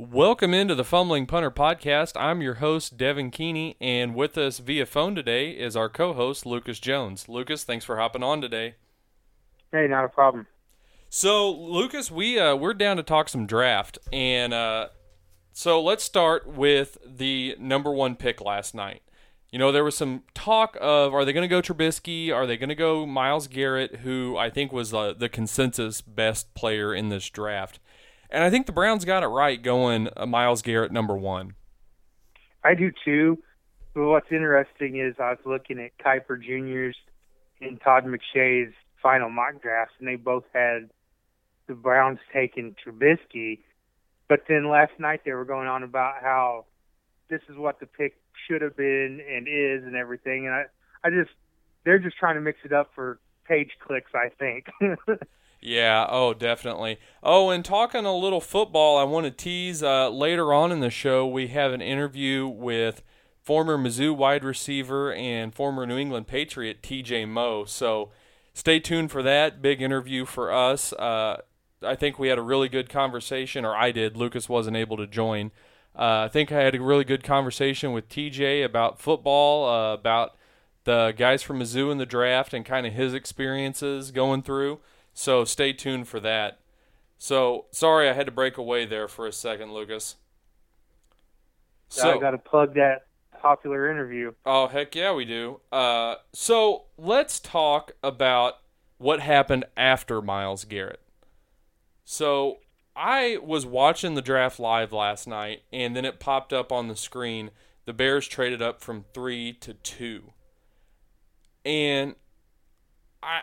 Welcome into the Fumbling Punter Podcast. I'm your host, Devin Keeney, and with us via phone today is our co host, Lucas Jones. Lucas, thanks for hopping on today. Hey, not a problem. So, Lucas, we uh, we're down to talk some draft, and uh, so let's start with the number one pick last night. You know, there was some talk of are they going to go Trubisky? Are they going to go Myles Garrett, who I think was uh, the consensus best player in this draft? And I think the Browns got it right going uh, Myles Garrett number one. I do too. But what's interesting is I was looking at Kiper Jr.'s and Todd McShay's final mock drafts, and they both had the Browns taking Trubisky. But then last night they were going on about how this is what the pick should have been and is and everything. And I, I just, they're just trying to mix it up for page clicks, I think. Yeah, oh, definitely. Oh, and talking a little football, I want to tease uh, later on in the show, we have an interview with former Mizzou wide receiver and former New England Patriot TJ Moe. So stay tuned for that. Big interview for us. Uh, I think we had a really good conversation, or I did. Lucas wasn't able to join. Uh, I think I had a really good conversation with TJ about football, uh, about the guys from Mizzou in the draft, and kind of his experiences going through. So stay tuned for that. So sorry I had to break away there for a second, Lucas. So I got to plug that popular interview. Oh heck yeah, we do. Uh, so let's talk about what happened after Myles Garrett. So I was watching the draft live last night, and then it popped up on the screen. The Bears traded up from three to two, and I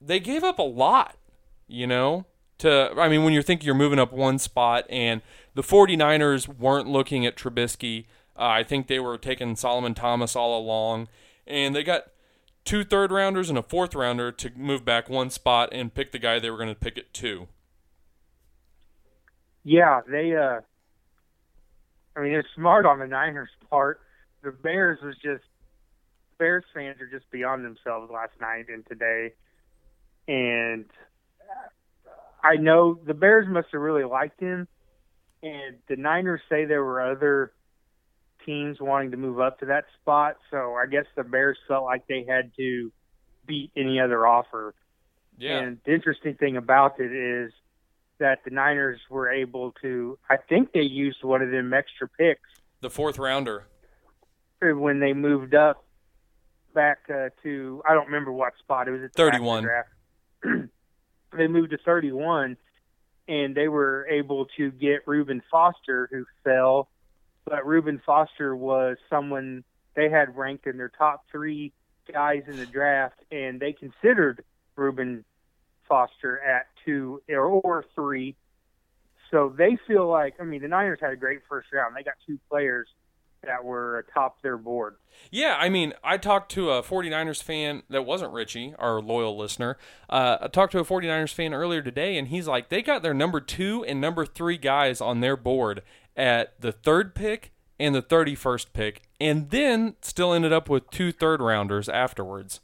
they gave up a lot, you know, to I mean when you're thinking you're moving up one spot and the 49ers weren't looking at Trubisky. Uh, I think they were taking Solomon Thomas all along and they got two third rounders and a fourth rounder to move back one spot and pick the guy they were going to pick at 2. Yeah, they uh I mean, it's smart on the Niners part. The Bears was just Bears fans are just beyond themselves last night and today and I know the Bears must have really liked him, and the Niners say there were other teams wanting to move up to that spot, so I guess the Bears felt like they had to beat any other offer. Yeah. And the interesting thing about it is that the Niners were able to, I think they used one of them extra picks. The fourth rounder. When they moved up back uh, to, I don't remember what spot it was. At 31. Draft. they moved to 31, and they were able to get Reuben Foster, who fell. But Reuben Foster was someone they had ranked in their top three guys in the draft, and they considered Reuben Foster at two or, or three. So they feel like, I mean, the Niners had a great first round. They got two players that were atop their board. Yeah, I mean, I talked to a 49ers fan that wasn't Richie, our loyal listener. Uh, I talked to a 49ers fan earlier today, and he's like, they got their number two and number three guys on their board at the third pick and the 31st pick, and then still ended up with two third rounders afterwards.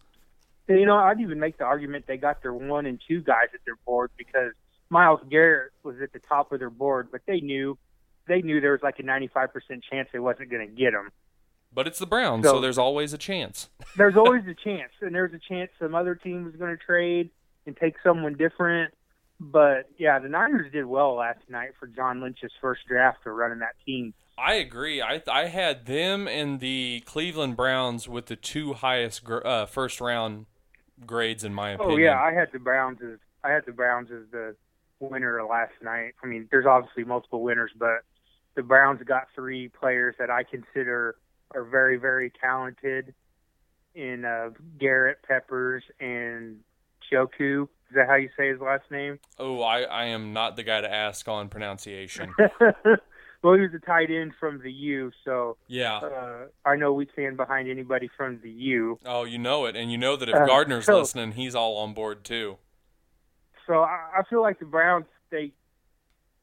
And, you know, I'd even make the argument they got their one and two guys at their board because Myles Garrett was at the top of their board, but they knew they knew there was like a 95% chance they wasn't going to get him. But it's the Browns, so, so there's always a chance. there's always a chance, and there's a chance some other team was going to trade and take someone different. But yeah, the Niners did well last night for John Lynch's first draft for running that team. I agree. I I had them and the Cleveland Browns with the two highest uh, first round grades in my opinion. Oh yeah, I had the Browns as I had the Browns as the winner last night. I mean, there's obviously multiple winners, but the Browns got three players that I consider are very, very talented in uh, Garrett Peppers and Choku. Is that how you say his last name? Oh, I, I am not the guy to ask on pronunciation. well, he was a tight end from the U, so yeah, uh, I know we stand behind anybody from the U. Oh, you know it, and you know that if uh, Gardner's so, listening, he's all on board too. So I, I feel like the Browns they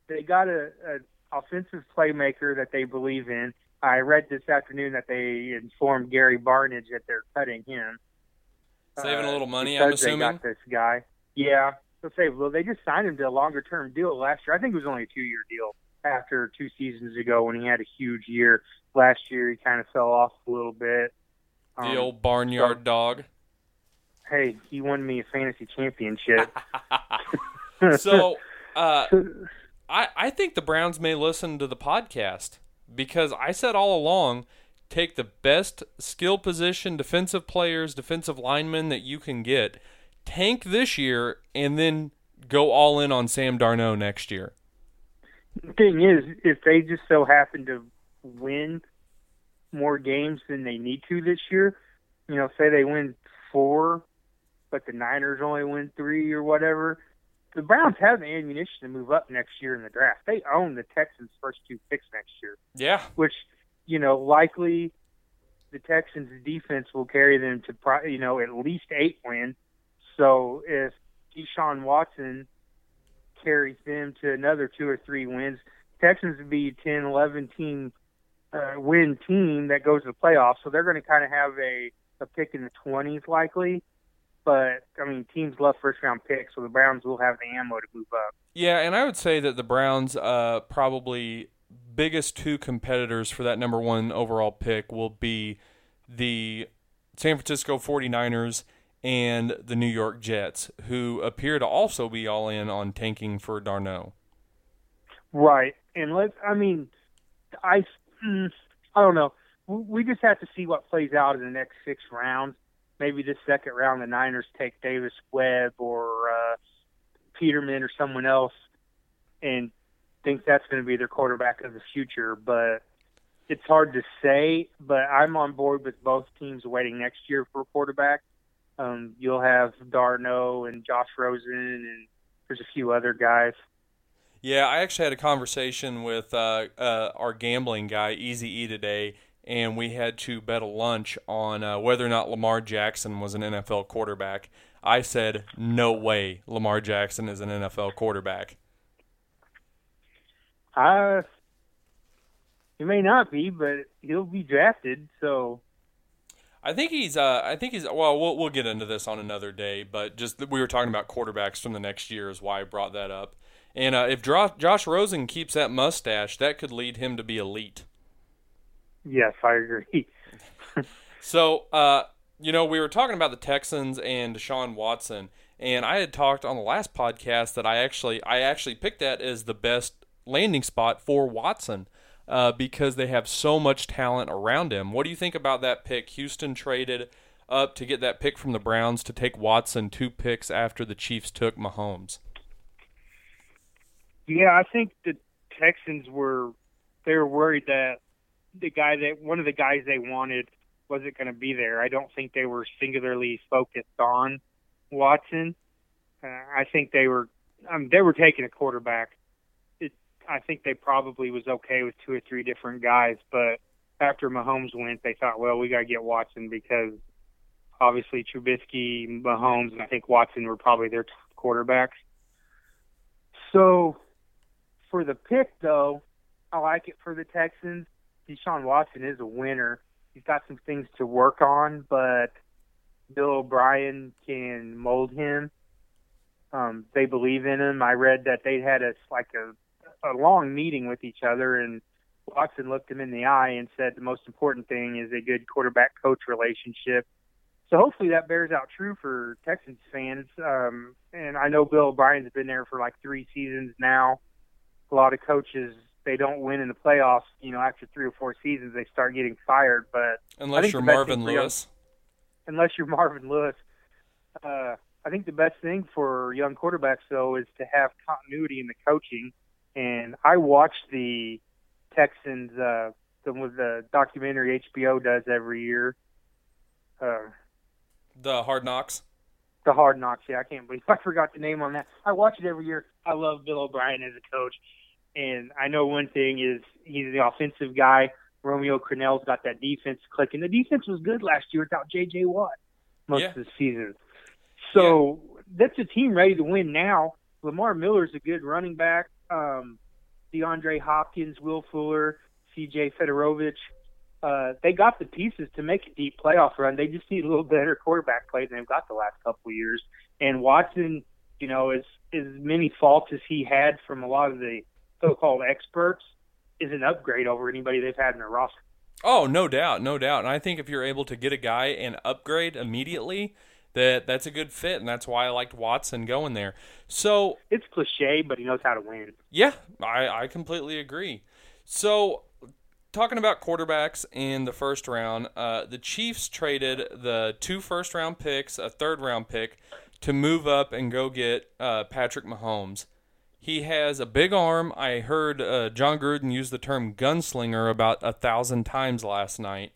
they got a, a offensive playmaker that they believe in. I read this afternoon that they informed Gary Barnidge that they're cutting him. Saving uh, a little money, I'm assuming. They got this guy. Yeah, they'll save. Well, they just signed him to a longer term deal last year. I think it was only a two year deal. after two seasons ago when he had a huge year. Last year he kind of fell off a little bit. The um, old barnyard so, dog. Hey, he won me a fantasy championship. so, uh, I I think the Browns may listen to the podcast because I said all along take the best skill position defensive players, defensive linemen that you can get, tank this year, and then go all in on Sam Darnold next year. Thing is, if they just so happen to win more games than they need to this year, you know, say they win four, but the Niners only win three or whatever, the Browns have the ammunition to move up next year in the draft. They own the Texans' first two picks next year. Yeah. Which, you know, likely the Texans' defense will carry them to, you know, at least eight wins. So if Deshaun Watson carries them to another two or three wins, Texans would be 10, 11 team uh, win team that goes to the playoffs. So they're going to kind of have a, a pick in the 20s likely. But I mean, teams love first round picks, so the Browns will have the ammo to move up. Yeah, and I would say that the Browns uh, probably biggest two competitors for that number one overall pick will be the San Francisco 49ers and the New York Jets, who appear to also be all in on tanking for Darnold. Right, and let's. I mean, I. Mm, I don't know. We just have to see what plays out in the next six rounds maybe this second round the Niners take Davis Webb or uh, Peterman or someone else and think that's going to be their quarterback of the future. But it's hard to say. But I'm on board with both teams waiting next year for a quarterback. Um, you'll have Darnold and Josh Rosen, and there's a few other guys. Yeah, I actually had a conversation with uh, uh, our gambling guy, Easy E, today, and we had to bet a lunch on uh, whether or not Lamar Jackson was an NFL quarterback. I said, no way Lamar Jackson is an NFL quarterback. Uh, he may not be, but he'll be drafted, so. I think he's. Uh, I think he's. Well, we'll we'll get into this on another day, but just we were talking about quarterbacks from the next year is why I brought that up. And uh, if Josh Rosen keeps that mustache, that could lead him to be elite. Yes, I agree. so, uh, you know, we were talking about the Texans and Deshaun Watson, and I had talked on the last podcast that I actually I actually picked that as the best landing spot for Watson uh, because they have so much talent around him. What do you think about that pick? Houston traded up to get that pick from the Browns to take Watson two picks after the Chiefs took Mahomes. Yeah, I think the Texans were they were worried that the guy that one of the guys they wanted wasn't going to be there. I don't think they were singularly focused on Watson. Uh, I think they were um, they were taking a quarterback. It, I think they probably was okay with two or three different guys, but after Mahomes went, they thought, well, we got to get Watson because obviously Trubisky, Mahomes, and I think Watson were probably their top quarterbacks. So for the pick, though, I like it for the Texans. Deshaun Watson is a winner. He's got some things to work on, but Bill O'Brien can mold him. Um, they believe in him. I read that they had a like a a long meeting with each other, and Watson looked him in the eye and said the most important thing is a good quarterback coach relationship. So hopefully that bears out true for Texans fans. Um, and I know Bill O'Brien's been there for like three seasons now. A lot of coaches they don't win in the playoffs, you know, after three or four seasons, they start getting fired. But unless you're Marvin Lewis, young, unless you're Marvin Lewis, uh, I think the best thing for young quarterbacks though is to have continuity in the coaching. And I watched the Texans, uh, the, the documentary HBO does every year. Uh, the Hard Knocks. The Hard Knocks. Yeah, I can't believe I forgot the name on that. I watch it every year. I love Bill O'Brien as a coach and I know one thing is he's the offensive guy. Romeo Crennel's got that defense clicking. The defense was good last year without J.J. Watt most yeah. of the season. So yeah. that's a team ready to win now. Lamar Miller's a good running back. Um, DeAndre Hopkins, Will Fuller, C.J. Fiedorowicz. Uh, they got the pieces to make a deep playoff run. They just need a little better quarterback play than they've got the last couple of years. And Watson, you know, as as many faults as he had from a lot of the so-called experts is an upgrade over anybody they've had in their roster. Oh, no doubt, no doubt. And I think if you're able to get a guy and upgrade immediately, that that's a good fit, and that's why I liked Watson going there. So it's cliche, but he knows how to win. Yeah, I, I completely agree. So talking about quarterbacks in the first round, uh, the Chiefs traded the two first round picks, a third round pick, to move up and go get uh, Patrick Mahomes. He has a big arm. I heard uh, Jon Gruden use the term gunslinger about a thousand times last night.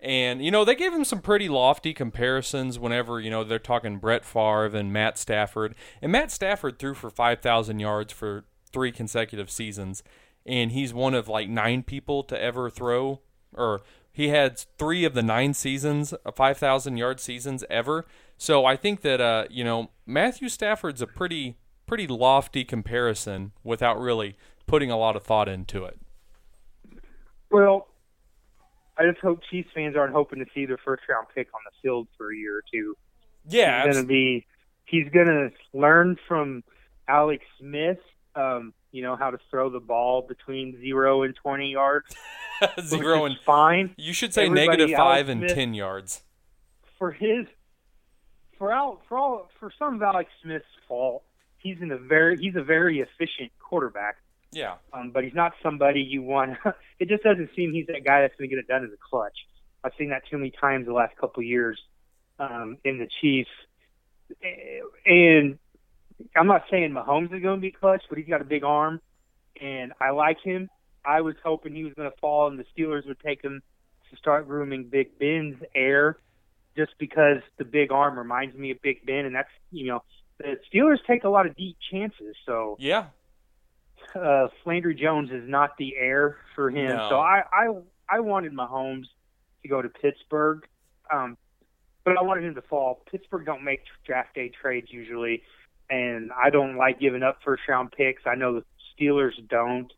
And, you know, they gave him some pretty lofty comparisons whenever, you know, they're talking Brett Favre and Matt Stafford. And Matt Stafford threw for 5,000 yards for three consecutive seasons. And he's one of like nine people to ever throw, or he had three of the nine seasons, uh, 5,000 yard seasons ever. So I think that, uh, you know, Matthew Stafford's a pretty pretty lofty comparison without really putting a lot of thought into it. Well, I just hope Chiefs fans aren't hoping to see their first round pick on the field for a year or two. Yeah, he's gonna be he's gonna learn from Alex Smith. Um, you know how to throw the ball between zero and twenty yards. zero and fine. You should say negative five Alex and Smith, ten yards. For his, for Al, for all, for some of Alex Smith's fault, he's in a very he's a very efficient quarterback. Yeah. Um, but he's not somebody you want. it just doesn't seem he's that guy that's going to get it done as a clutch. I've seen that too many times the last couple of years um, in the Chiefs. And I'm not saying Mahomes is going to be clutch, but he's got a big arm, and I like him. I was hoping he was going to fall, and the Steelers would take him to start grooming Big Ben's heir, just because the big arm reminds me of Big Ben, and that's you know the Steelers take a lot of deep chances. So yeah, uh, Landry Jones is not the heir for him. No. So I, I I wanted Mahomes to go to Pittsburgh, um, but I wanted him to fall. Pittsburgh don't make draft day trades usually, and I don't like giving up first round picks. I know the Steelers don't.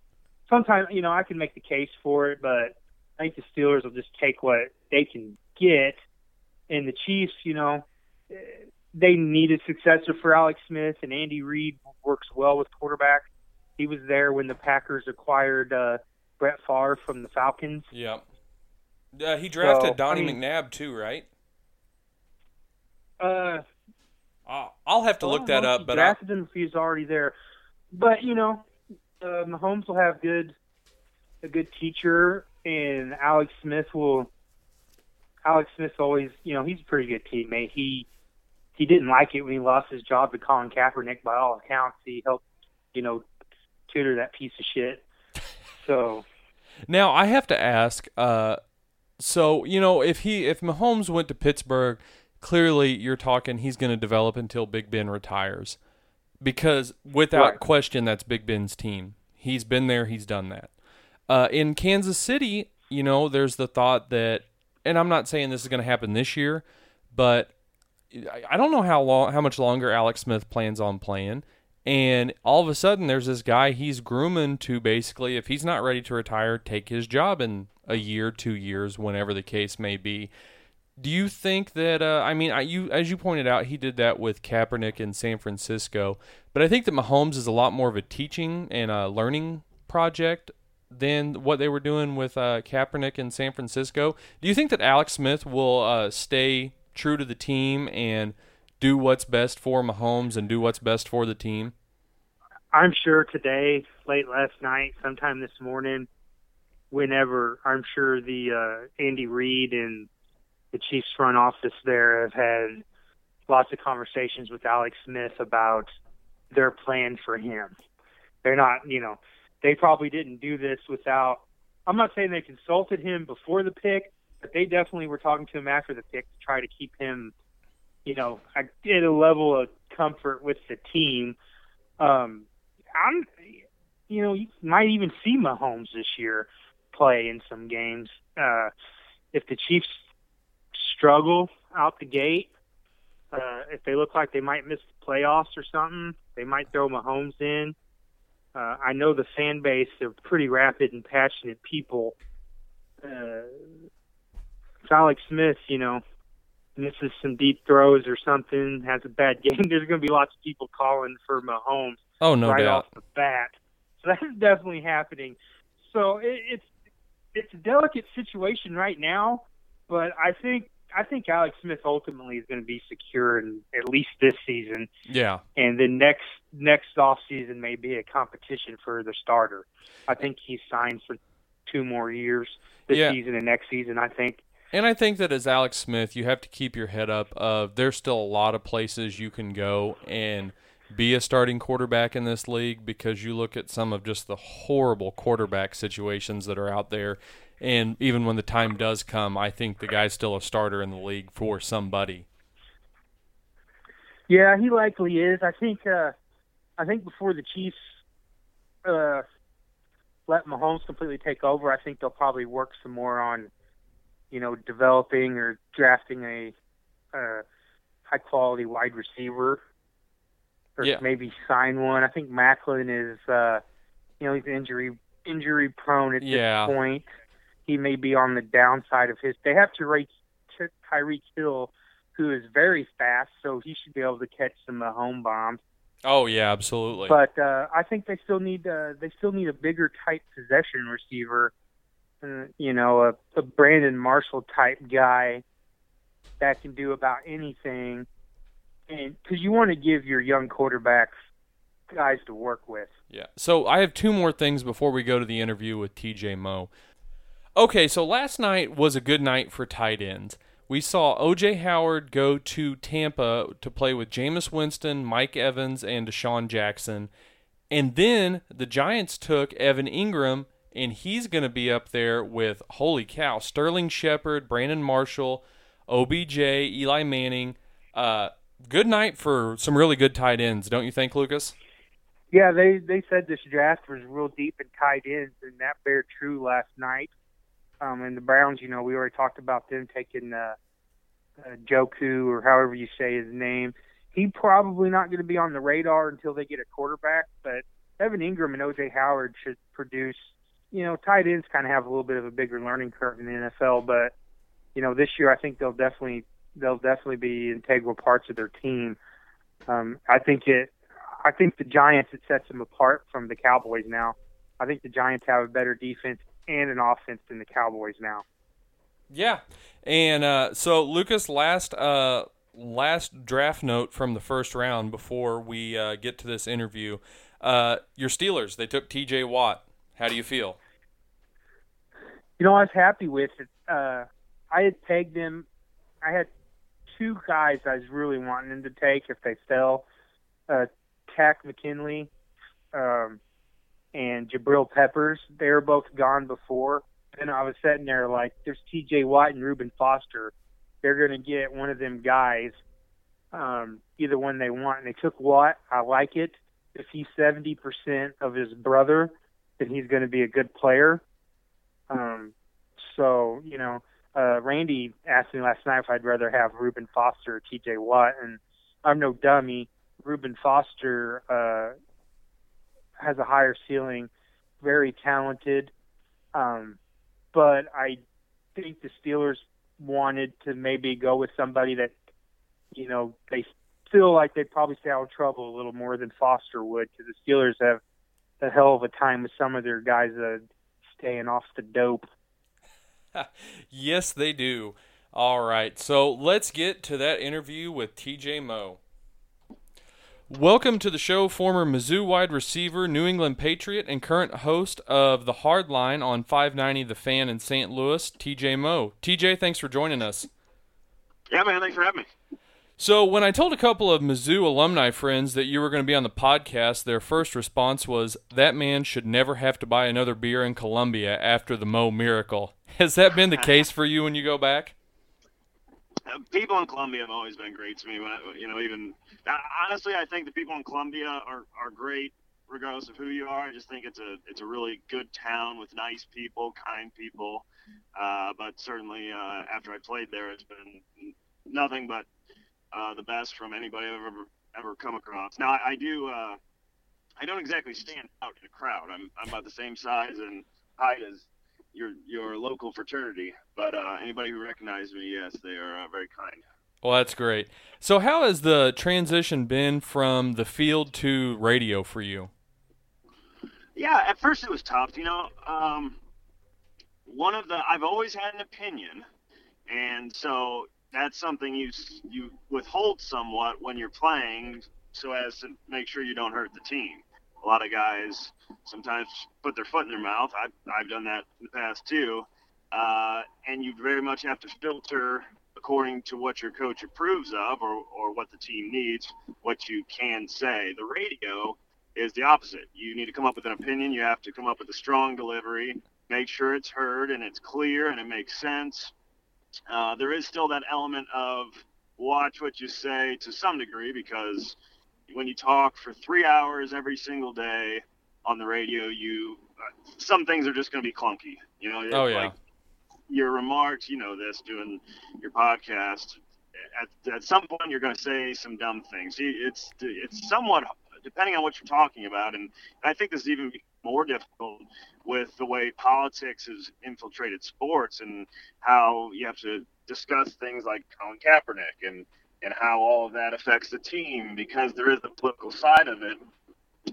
Sometimes you know I can make the case for it, but I think the Steelers will just take what they can get, and the Chiefs, you know. They need a successor for Alex Smith, and Andy Reid works well with quarterbacks he was there when the Packers acquired uh, Brett Favre from the Falcons. Yeah. Uh, he drafted so, Donnie I mean, McNabb too, right? Uh, I'll have to look that up. But drafted I... him if he's already there. But you know, uh, Mahomes will have good a good teacher, and Alex Smith will. Alex Smith always, you know, he's a pretty good teammate. He he didn't like it when he lost his job to Colin Kaepernick. By all accounts, he helped, you know, tutor that piece of shit. So now I have to ask. Uh, so you know, if he if Mahomes went to Pittsburgh, clearly you're talking he's going to develop until Big Ben retires, because without right. question, that's Big Ben's team. He's been there. He's done that. Uh, in Kansas City, you know, there's the thought that, and I'm not saying this is going to happen this year, but I don't know how long, how much longer Alex Smith plans on playing. And all of a sudden, there's this guy he's grooming to basically, if he's not ready to retire, take his job in a year, two years, whenever the case may be. Do you think that? Uh, I mean, I, you as you pointed out, he did that with Kaepernick in San Francisco, but I think that Mahomes is a lot more of a teaching and a learning project than what they were doing with uh, Kaepernick in San Francisco. Do you think that Alex Smith will uh, stay true to the team and do what's best for Mahomes and do what's best for the team? I'm sure today, late last night, sometime this morning, whenever I'm sure the uh, Andy Reid and the Chiefs front office there have had lots of conversations with Alex Smith about their plan for him. They're not, you know, they probably didn't do this without. I'm not saying they consulted him before the pick, but they definitely were talking to him after the pick to try to keep him you know, get a level of comfort with the team. Um, I'm, you know, you might even see Mahomes this year play in some games. Uh, if the Chiefs struggle out the gate, uh, if they look like they might miss the playoffs or something, they might throw Mahomes in. Uh, I know the fan base; they're pretty rapid and passionate people. Uh, Alex Smith, you know, misses some deep throws or something, has a bad game, there's going to be lots of people calling for Mahomes oh, no right doubt. off the bat. So that's definitely happening. So it, it's it's a delicate situation right now, but I think I think Alex Smith ultimately is going to be secure in at least this season. Yeah. And then next next off season may be a competition for the starter. I think he's signed for two more years this Yeah. season and next season. I think. And I think that as Alex Smith, you have to keep your head up. Of there's still a lot of places you can go and be a starting quarterback in this league because you look at some of just the horrible quarterback situations that are out there. And even when the time does come, I think the guy's still a starter in the league for somebody. Yeah, he likely is. I think. uh I think before the Chiefs uh let Mahomes completely take over, I think they'll probably work some more on, you know, developing or drafting a uh, high quality wide receiver, or Yeah. maybe sign one. I think Maclin is, uh, you know, he's injury injury prone at Yeah. this point. He may be on the downside of his. They have to rate Tyreek Hill, who is very fast, so he should be able to catch some uh, home bombs. Oh yeah, absolutely. But uh, I think they still need uh, they still need a bigger tight possession receiver. Uh, you know, a, a Brandon Marshall type guy that can do about anything, and because you want to give your young quarterbacks guys to work with. Yeah. So I have two more things before we go to the interview with TJ Moe. Okay, so last night was a good night for tight ends. We saw OJ Howard go to Tampa to play with Jameis Winston, Mike Evans, and DeSean Jackson. And then the Giants took Evan Engram, and he's going to be up there with, holy cow, Sterling Shepard, Brandon Marshall, OBJ, Eli Manning. Uh, good night for some really good tight ends, don't you think, Lucas? Yeah, they they said this draft was real deep in tight ends, and that bared true last night. Um, and the Browns, you know, we already talked about them taking uh, uh, Joku or however you say his name. He probably not going to be on the radar until they get a quarterback. But Evan Engram and OJ Howard should produce. You know, tight ends kind of have a little bit of a bigger learning curve in the NFL, but you know, this year I think they'll definitely they'll definitely be integral parts of their team. Um, I think it. I think the Giants it sets them apart from the Cowboys now. I think the Giants have a better defense and an offense than the Cowboys now. Yeah, and uh, so Lucas, last uh, last draft note from the first round before we uh, get to this interview. Uh, your Steelers, they took T.J. Watt. How do you feel? You know, I was happy with it. Uh, I had pegged them. I had two guys I was really wanting them to take if they fell. Uh, Tak McKinley um, and Jabril Peppers. They were both gone before. And I was sitting there like, there's T.J. Watt and Reuben Foster. They're going to get one of them guys, um, either one they want. And they took Watt. I like it. If he's 70% of his brother, then he's going to be a good player. Um, so, you know, uh, Randy asked me last night if I'd rather have Reuben Foster or TJ Watt, and I'm no dummy. Reuben Foster uh, has a higher ceiling, very talented, um, but I think the Steelers wanted to maybe go with somebody that, you know, they feel like they'd probably stay out of trouble a little more than Foster would, because the Steelers have a hell of a time with some of their guys uh, staying off the dope. yes, they do. All right, so let's get to that interview with T.J. Moe. Welcome to the show, former Mizzou wide receiver, New England Patriot, and current host of The Hard Line on 590 The Fan in St. Louis, TJ Moe. TJ, thanks for joining us. Yeah, man. Thanks for having me. So, when I told a couple of Mizzou alumni friends that you were going to be on the podcast, their first response was, That man should never have to buy another beer in Columbia after the Mo miracle. Has that been the case for you when you go back? Uh, people in Columbia have always been great to me. When I, you know, even honestly, I think the people in Columbia are, are great, regardless of who you are. I just think it's a it's a really good town with nice people, kind people. Uh, but certainly, uh, after I played there, it's been nothing but uh, the best from anybody I've ever ever come across. Now, I, I do. Uh, I don't exactly stand out in a crowd. I'm I'm about the same size and height as your your local fraternity. But uh, anybody who recognizes me, yes, they are uh, very kind. Well, that's great. So, how has the transition been from the field to radio for you? Yeah, at first it was tough. You know, um, one of the I've always had an opinion, and so that's something you you withhold somewhat when you're playing, so as to make sure you don't hurt the team. A lot of guys sometimes put their foot in their mouth. I've I've done that in the past too, uh, and you very much have to filter according to what your coach approves of or, or what the team needs, what you can say. The radio is the opposite. You need to come up with an opinion. You have to come up with a strong delivery, make sure it's heard and it's clear and it makes sense. Uh, there is still that element of watch what you say to some degree because when you talk for three hours every single day on the radio, you uh, some things are just going to be clunky. You know, oh yeah. Like your remarks, you know this, doing your podcast. At, at some point, you're going to say some dumb things. It's it's somewhat depending on what you're talking about. And I think this is even more difficult with the way politics has infiltrated sports and how you have to discuss things like Colin Kaepernick and, and how all of that affects the team because there is the political side of it.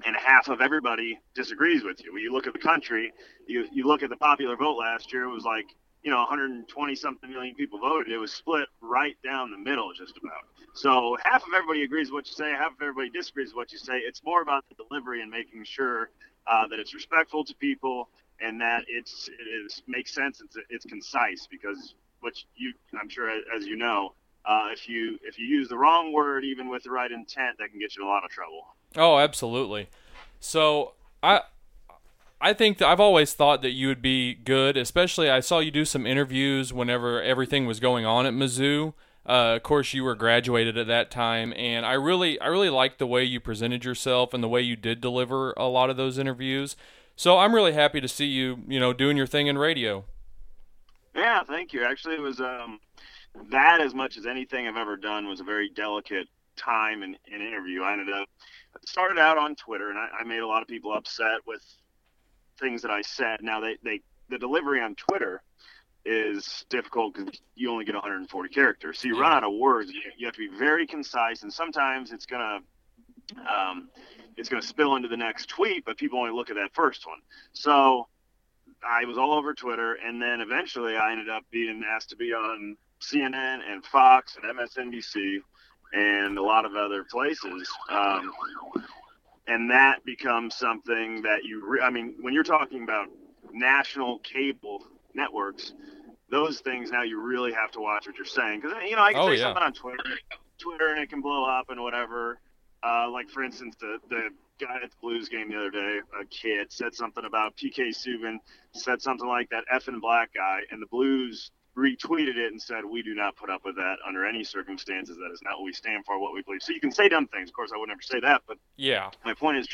And half of everybody disagrees with you. When you look at the country, you, you look at the popular vote last year, it was like you know 120 something million people voted it was split right down the middle just about so half of everybody agrees with what you say half of everybody disagrees with what you say it's more about the delivery and making sure uh, that it's respectful to people and that it's it is makes sense it's it's concise because what you i'm sure as you know uh, if you if you use the wrong word even with the right intent that can get you in a lot of trouble oh absolutely so i I think that I've always thought that you would be good, especially I saw you do some interviews whenever everything was going on at Mizzou. Uh, of course, you were graduated at that time, and I really, I really liked the way you presented yourself and the way you did deliver a lot of those interviews. So I'm really happy to see you, you know, doing your thing in radio. Yeah, thank you. Actually, it was um, that as much as anything I've ever done was a very delicate time in an interview. I ended up started out on Twitter, and I, I made a lot of people upset with things that I said. Now they, they the delivery on Twitter is difficult because you only get 140 characters, so you run out of words. You have to be very concise, and sometimes it's gonna um, it's gonna spill into the next tweet, but people only look at that first one. So I was all over Twitter, and then eventually I ended up being asked to be on CNN and Fox and MSNBC and a lot of other places. Um, and that becomes something that you re- i mean when you're talking about national cable networks those things now you really have to watch what you're saying because you know i can oh, say yeah. something on twitter twitter and it can blow up and whatever uh, like for instance the the guy at the blues game the other day a kid said something about pk subban said something like that effing black guy and the blues retweeted it and said, "We do not put up with that under any circumstances. That is not what we stand for, what we believe." So you can say dumb things. Of course, I would never say that, but yeah, my point is,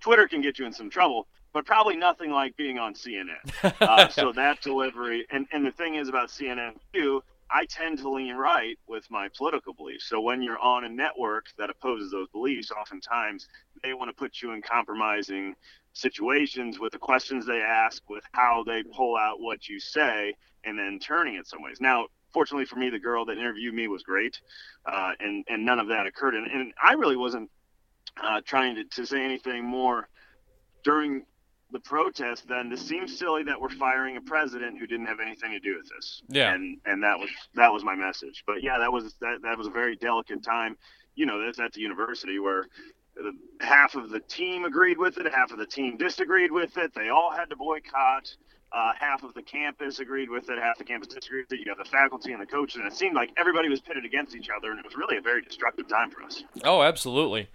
Twitter can get you in some trouble, but probably nothing like being on CNN. uh, so that delivery, and and the thing is about CNN too. I tend to lean right with my political beliefs. So when you're on a network that opposes those beliefs, oftentimes they want to put you in compromising situations with the questions they ask, with how they pull out what you say, and then turning it some ways. Now, fortunately for me, the girl that interviewed me was great, uh, and and none of that occurred. And, and I really wasn't uh, trying to, to say anything more during the protest then this seems silly that we're firing a president who didn't have anything to do with this yeah and and that was that was my message but yeah that was that, that was a very delicate time you know that's at the university where half of the team agreed with it half of the team disagreed with it they all had to boycott uh, half of the campus agreed with it, half the campus disagreed with it. You have the faculty and the coaches, and it seemed like everybody was pitted against each other, and it was really a very destructive time for us. Oh, absolutely.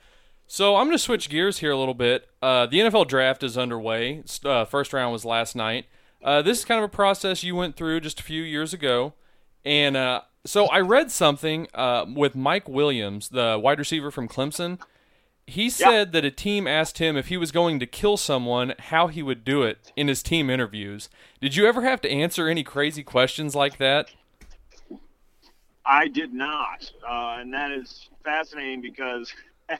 So I'm going to switch gears here a little bit. Uh, the NFL draft is underway. Uh, first round was last night. Uh, this is kind of a process you went through just a few years ago, and uh, so I read something uh, with Mike Williams, the wide receiver from Clemson he said that a team asked him if he was going to kill someone, how he would do it in his team interviews. Did you ever have to answer any crazy questions like that? I did not, uh, and that is fascinating because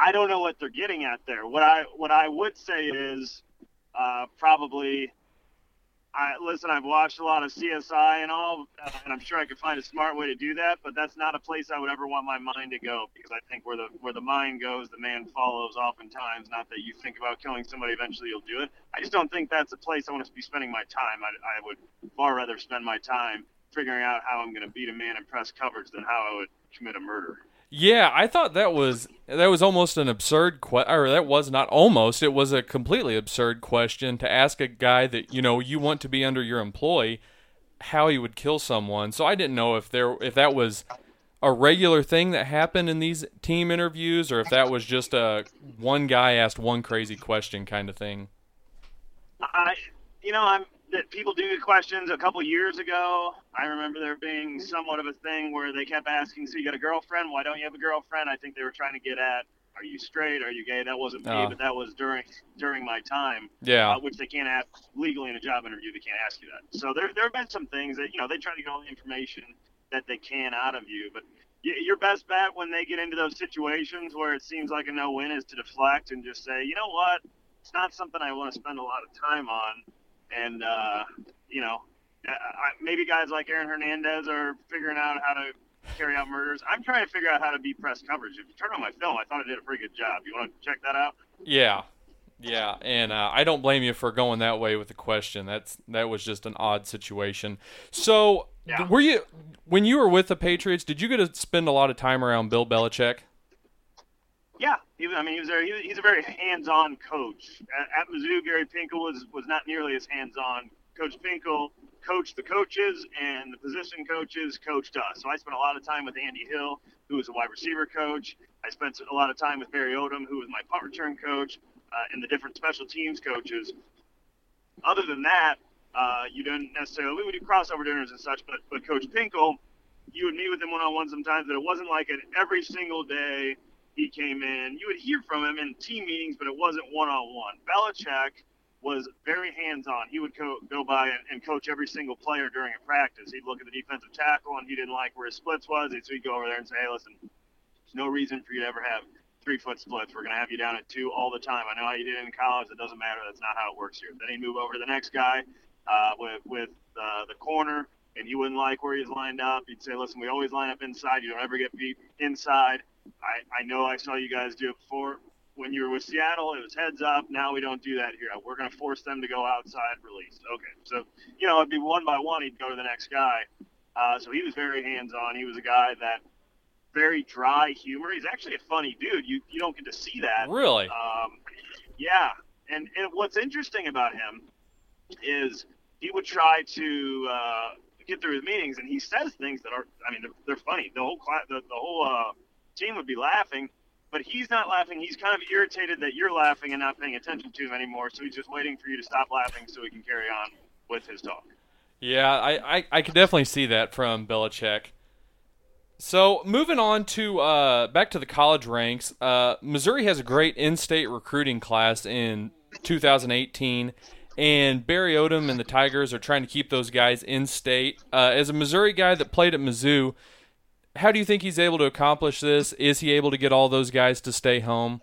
I don't know what they're getting at there. What I what I would say is uh, probably I listen. I've watched a lot of CSI and all, uh, and I'm sure I could find a smart way to do that. But that's not a place I would ever want my mind to go because I think where the where the mind goes, the man follows. Oftentimes, not that you think about killing somebody, eventually you'll do it. I just don't think that's a place I want to be spending my time. I, I would far rather spend my time figuring out how I'm going to beat a man in press coverage than how I would commit a murder. Yeah, I thought that was that was almost an absurd question, or that was not almost. It was a completely absurd question to ask a guy that you know you want to be under your employ how he would kill someone. So I didn't know if there if that was a regular thing that happened in these team interviews, or if that was just a one guy asked one crazy question kind of thing. I, you know, I'm that people do questions. A couple years ago, I remember there being somewhat of a thing where they kept asking, "So you got a girlfriend? Why don't you have a girlfriend?" I think they were trying to get at, "Are you straight? Are you gay?" That wasn't me, Oh. but that was during during my time, Yeah, uh, which they can't ask legally in a job interview. They can't ask you that. So there there have been some things that you know they try to get all the information that they can out of you, but. Your best bet when they get into those situations where it seems like a no-win is to deflect and just say, you know what, it's not something I want to spend a lot of time on and uh, you know, I, I- maybe guys like Aaron Hernandez are figuring out how to carry out murders. I'm trying to figure out how to be press coverage. If you turn on my film, I thought I did a pretty good job. You want to check that out? yeah, yeah, and uh, I don't blame you for going that way with the question. That's that was just an odd situation. So, Yeah. were you when you were with the Patriots? Did you get to spend a lot of time around Bill Belichick? I mean, he was very, he, he's a very hands-on coach. At, at Mizzou, Gary Pinkel was was not nearly as hands-on. Coach Pinkel coached the coaches, and the position coaches coached us. So I spent a lot of time with Andy Hill, who was a wide receiver coach. I spent a lot of time with Barry Odom, who was my punt return coach, uh, and the different special teams coaches. Other than that, uh, you didn't necessarily we would do crossover dinners and such, but but Coach Pinkel, you would meet with him one on one sometimes, but it wasn't like an every single day he came in. You would hear from him in team meetings, but it wasn't one on one. Belichick was very hands on. He would go, go by and, and coach every single player during a practice. He'd look at the defensive tackle and he didn't like where his splits was, so he'd go over there and say, "Hey, listen, there's no reason for you to ever have three foot splits. We're going to have you down at two all the time. I know how you did in college. It doesn't matter. That's not how it works here. Then he'd move over to the next guy uh, with with uh, the corner, and he wouldn't like where he's lined up. He'd say, "Listen, we always line up inside. You don't ever get beat inside. I, I know I saw you guys do it before. When you were with Seattle, it was heads up. Now we don't do that here. We're going to force them to go outside release. Okay, so you know it'd be one by one. He'd go to the next guy. Uh, so he was very hands on. He was a guy that very dry humor. He's actually a funny dude. You you don't get to see that. Really? Um, yeah, and and what's interesting about him is he would try to uh, get through his meetings, and he says things that are, I mean, they're, they're funny. The whole class, the, the whole uh, team would be laughing, but he's not laughing. He's kind of irritated that you're laughing and not paying attention to him anymore. So he's just waiting for you to stop laughing so he can carry on with his talk. Yeah, I, I, I could definitely see that from Belichick. So moving on to uh, back to the college ranks, uh, Missouri has a great in-state recruiting class in 2018, and Barry Odom and the Tigers are trying to keep those guys in-state. Uh, as a Missouri guy that played at Mizzou, how do you think he's able to accomplish this? Is he able to get all those guys to stay home?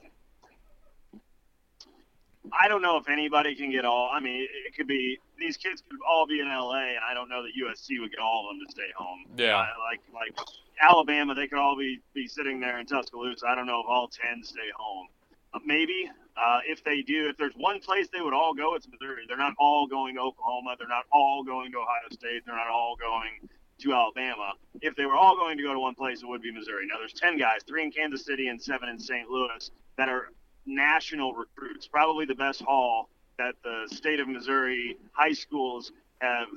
I don't know if anybody can get all. I mean, it, could be these kids could all be in LA, and I don't know that USC would get all of them to stay home. Yeah. Uh, like like Alabama, they could all be be sitting there in Tuscaloosa. I don't know if all ten stay home. Uh, maybe uh, if they do, if there's one place they would all go, it's Missouri. They're not all going to Oklahoma. They're not all going to Ohio State. They're not all going to Alabama. If they were all going to go to one place, it would be Missouri. Now there's ten guys, three in Kansas City and seven in St. Louis, that are national recruits. Probably the best haul that the state of Missouri high schools have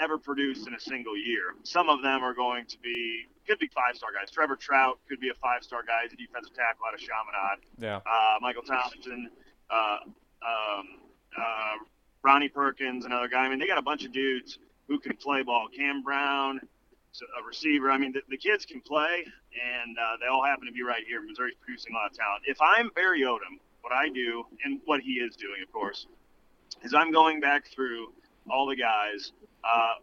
ever produced in a single year. Some of them are going to be could be five star guys. Trevor Trout could be a five star guy. He's a defensive tackle out of Chaminade. Yeah. Uh, Michael Thompson, uh, um, uh, Ronnie Perkins, another guy. I mean, they got a bunch of dudes who can play ball. Cam Brown, a receiver. I mean, the, the kids can play, and uh, they all happen to be right here. Missouri's producing a lot of talent. If I'm Barry Odom, what I do, and what he is doing, of course, is I'm going back through all the guys, uh,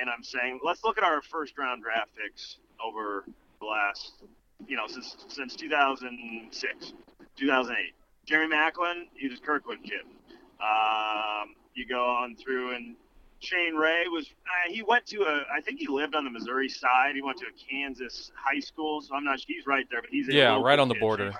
and I'm saying, let's look at our first round draft picks over the last, you know, since since 2006, 2008. Jerry Maclin, he was a Kirkwood kid. Um, you go on through and Shane Ray was uh, he went to a I think he lived on the Missouri side. He went to a Kansas high school, so I'm not sure he's right there, but he's a Yeah, right on the kid. border.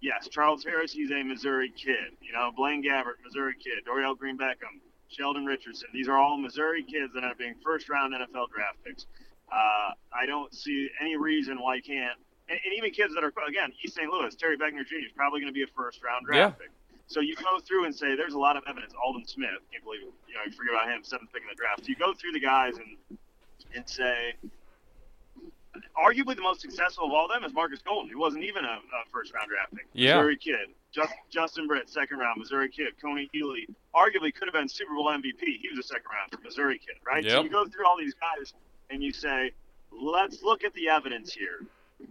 Yes, Charles Harris, he's a Missouri kid. You know, Blaine Gabbert, Missouri kid. Dorial Green Beckham, Sheldon Richardson. These are all Missouri kids that end up being first round NFL draft picks. Uh, I don't see any reason why you can't. And, and even kids that are again East St. Louis, Terry Beckner Jr. is probably going to be a first round draft pick. So you go through and say there's a lot of evidence. Aldon Smith, can't believe it. You know, you forget about him, seventh pick in the draft. So you go through the guys and and say, arguably the most successful of all them is Markus Golden, who wasn't even a, a first round draft pick. Yeah. Missouri kid. Just, Justin Britt, second round, Missouri kid. Kony Ealy, arguably could have been Super Bowl MVP. He was a second round Missouri kid, right? So you go through all these guys and you say, let's look at the evidence here.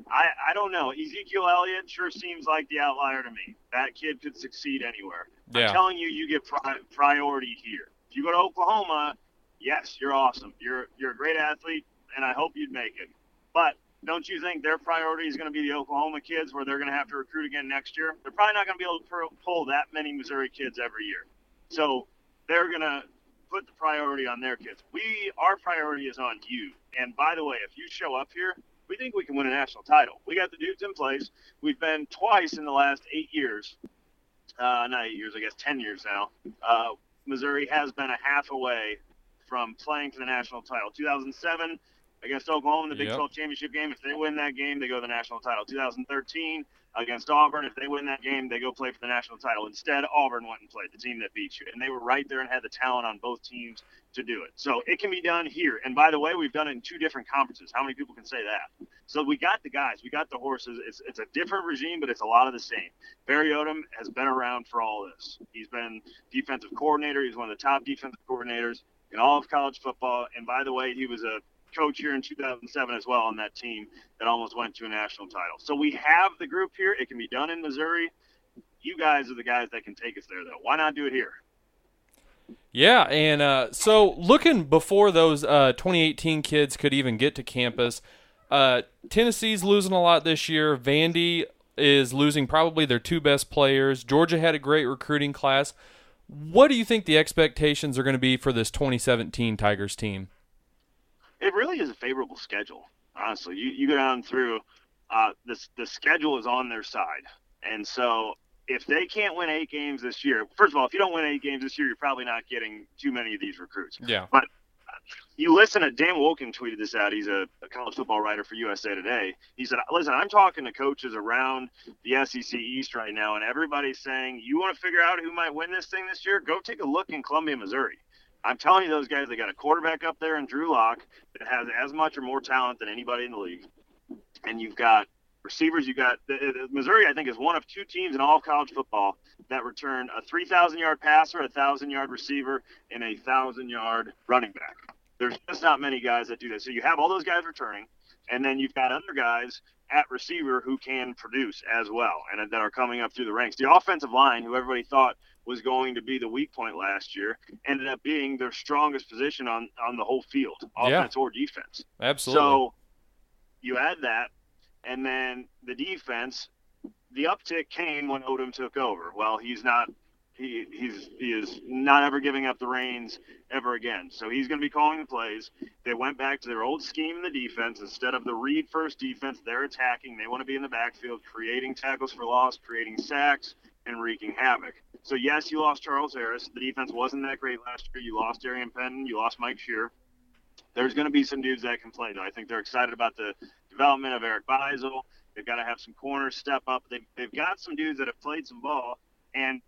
I, I don't know. Ezekiel Elliott sure seems like the outlier to me. That kid could succeed anywhere. Yeah. I'm telling you, you get pri- priority here. If you go to Oklahoma, yes, you're awesome. You're you're a great athlete, and I hope you'd make it. But don't you think their priority is going to be the Oklahoma kids, where they're going to have to recruit again next year? They're probably not going to be able to pu- pull that many Missouri kids every year. So they're going to put the priority on their kids. We our priority is on you. And by the way, if you show up here, we think we can win a national title. We got the dudes in place. We've been twice in the last eight years. Uh, not eight years, I guess ten years now. Uh, Missouri has been a half away from playing for the national title. 2007 against Oklahoma in the Big Yep. 12 championship game. If they win that game, they go to the national title. 2013 against Auburn. If they win that game, they go play for the national title. Instead, Auburn went and played the team that beat you, and they were right there and had the talent on both teams to do it. So it can be done here. And by the way, we've done it in two different conferences. How many people can say that? So we got the guys, we got the horses. It's, it's a different regime, but it's a lot of the same. Barry Odom has been around for all this. He's been defensive coordinator. He's one of the top defensive coordinators in all of college football. And by the way, he was a coach here in 2007 as well on that team that almost went to a national title. So we have the group here. It can be done in Missouri. You guys are the guys that can take us there, though. Why not do it here? Yeah, and uh, so looking before those uh, 2018 kids could even get to campus, uh, Tennessee's losing a lot this year. Vandy is losing probably their two best players. Georgia had a great recruiting class. What do you think the expectations are going to be for this 2017 Tigers team? It really is a favorable schedule. Honestly, you, you go down through uh, this. The schedule is on their side, and so if they can't win eight games this year, first of all, if you don't win eight games this year, you're probably not getting too many of these recruits. Yeah. But you listen to Dan Wolken tweeted this out. He's a, a college football writer for USA Today. He said, "Listen, I'm talking to coaches around the SEC East right now, and everybody's saying you want to figure out who might win this thing this year. Go take a look in Columbia, Missouri. I'm telling you, those guys. They got a quarterback up there in Drew Lock that has as much or more talent than anybody in the league, and you've got." Receivers, you got Missouri. I think is one of two teams in all of college football that return a 3,000 yard passer, a thousand yard receiver, and a thousand yard running back. There's just not many guys that do that. So you have all those guys returning, and then you've got other guys at receiver who can produce as well, and that are coming up through the ranks. The offensive line, who everybody thought was going to be the weak point last year, ended up being their strongest position on on the whole field, Yeah. offense or defense. Absolutely. So you add that, and then the defense. The uptick came when Odom took over. Well, he's not. He he's he is not ever giving up the reins ever again. So he's going to be calling the plays. They went back to their old scheme in the defense instead of the read first defense. They're attacking. They want to be in the backfield, creating tackles for loss, creating sacks, and wreaking havoc. So yes, you lost Charles Harris. The defense wasn't that great last year. You lost Darian Penn. You lost Mike Scherer. There's going to be some dudes that can play though. I think they're excited about the development of Eric Beisel. They've got to have some corners step up. They've, they've got some dudes that have played some ball, and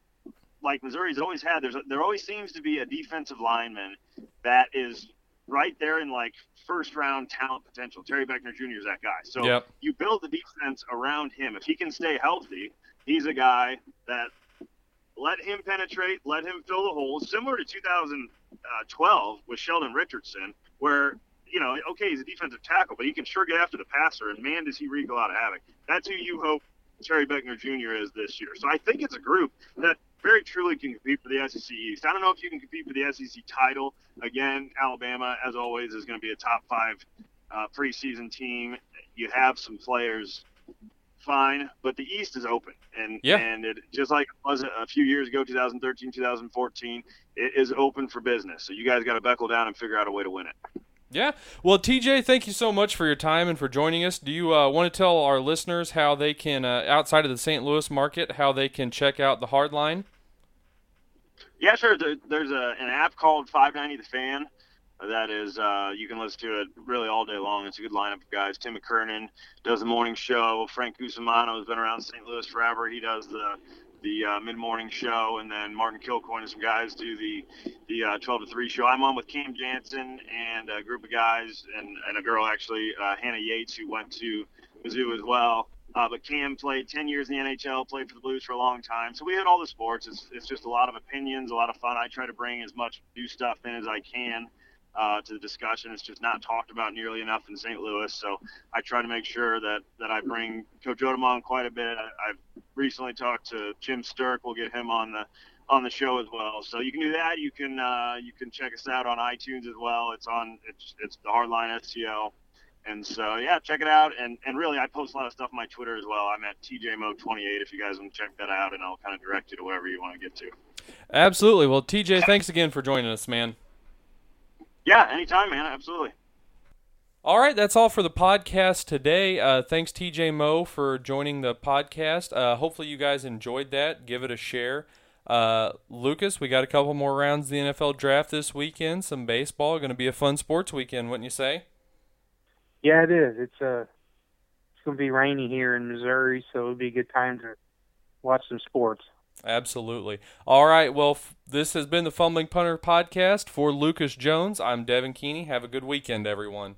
like Missouri's always had, there's a, there always seems to be a defensive lineman that is right there in like first round talent potential. Terry Beckner Jr. is that guy. So Yep. you build the defense around him. If he can stay healthy, he's a guy that let him penetrate, let him fill the holes, similar to 2012 with Sheldon Richardson, where you know, okay, he's a defensive tackle, but he can sure get after the passer, and man, does he wreak a lot of havoc. That's who you hope Terry Beckner Jr. is this year. So I think it's a group that very truly can compete for the SEC East. I don't know if you can compete for the SEC title. Again, Alabama, as always, is going to be a top five uh, preseason team. You have some players fine, but the East is open, and Yeah. and it just like it was a few years ago, 2013, 2014, it is open for business. So you guys got to buckle down and figure out a way to win it. Yeah. Well, TJ, thank you so much for your time and for joining us. Do you uh, want to tell our listeners how they can, uh, outside of the St. Louis market, how they can check out the Hardline? Yeah, sure. There's a, an app called 590 The Fan that is uh, you can listen to it really all day long. It's a good lineup of guys. Tim McKernan does the morning show. Frank Cusumano has been around St. Louis forever. He does the the uh, mid morning show, and then Martin Kilcoyne and some guys do the the uh, 12 to 3 show. I'm on with Cam Janssen and a group of guys and, and a girl actually, uh, Hannah Yates, who went to Mizzou as well. Uh, but Cam played 10 years in the NHL, played for the Blues for a long time. So we had all the sports. It's, it's just a lot of opinions, a lot of fun. I try to bring as much new stuff in as I can uh, to the discussion. It's just not talked about nearly enough in St. Louis. So I try to make sure that, that I bring Coach Odom on quite a bit. I, I've recently talked to Jim Sterk. We'll get him on the on the show as well. So you can do that. You can uh, you can check us out on iTunes as well. It's on it's it's the Hardline STL. And so yeah, check it out. And and really, I post a lot of stuff on my Twitter as well. I'm at TJMoe28 if you guys want to check that out, and I'll kind of direct you to wherever you want to get to. Absolutely. Well, TJ, thanks again for joining us, man. Yeah, anytime, man. Absolutely. All right, that's all for the podcast today. Uh, thanks, TJ Moe, for joining the podcast. Uh, hopefully, you guys enjoyed that. Give it a share. Uh, Lucas, we got a couple more rounds of the NFL draft this weekend. Some baseball. Going to be a fun sports weekend, wouldn't you say? Yeah, it is. It's uh, it's gonna be rainy here in Missouri, so it'll be a good time to watch some sports. Absolutely. All right. Well, f- this has been the Fumbling Punter podcast for Lucas Jones. I'm Devin Keeney. Have a good weekend, everyone.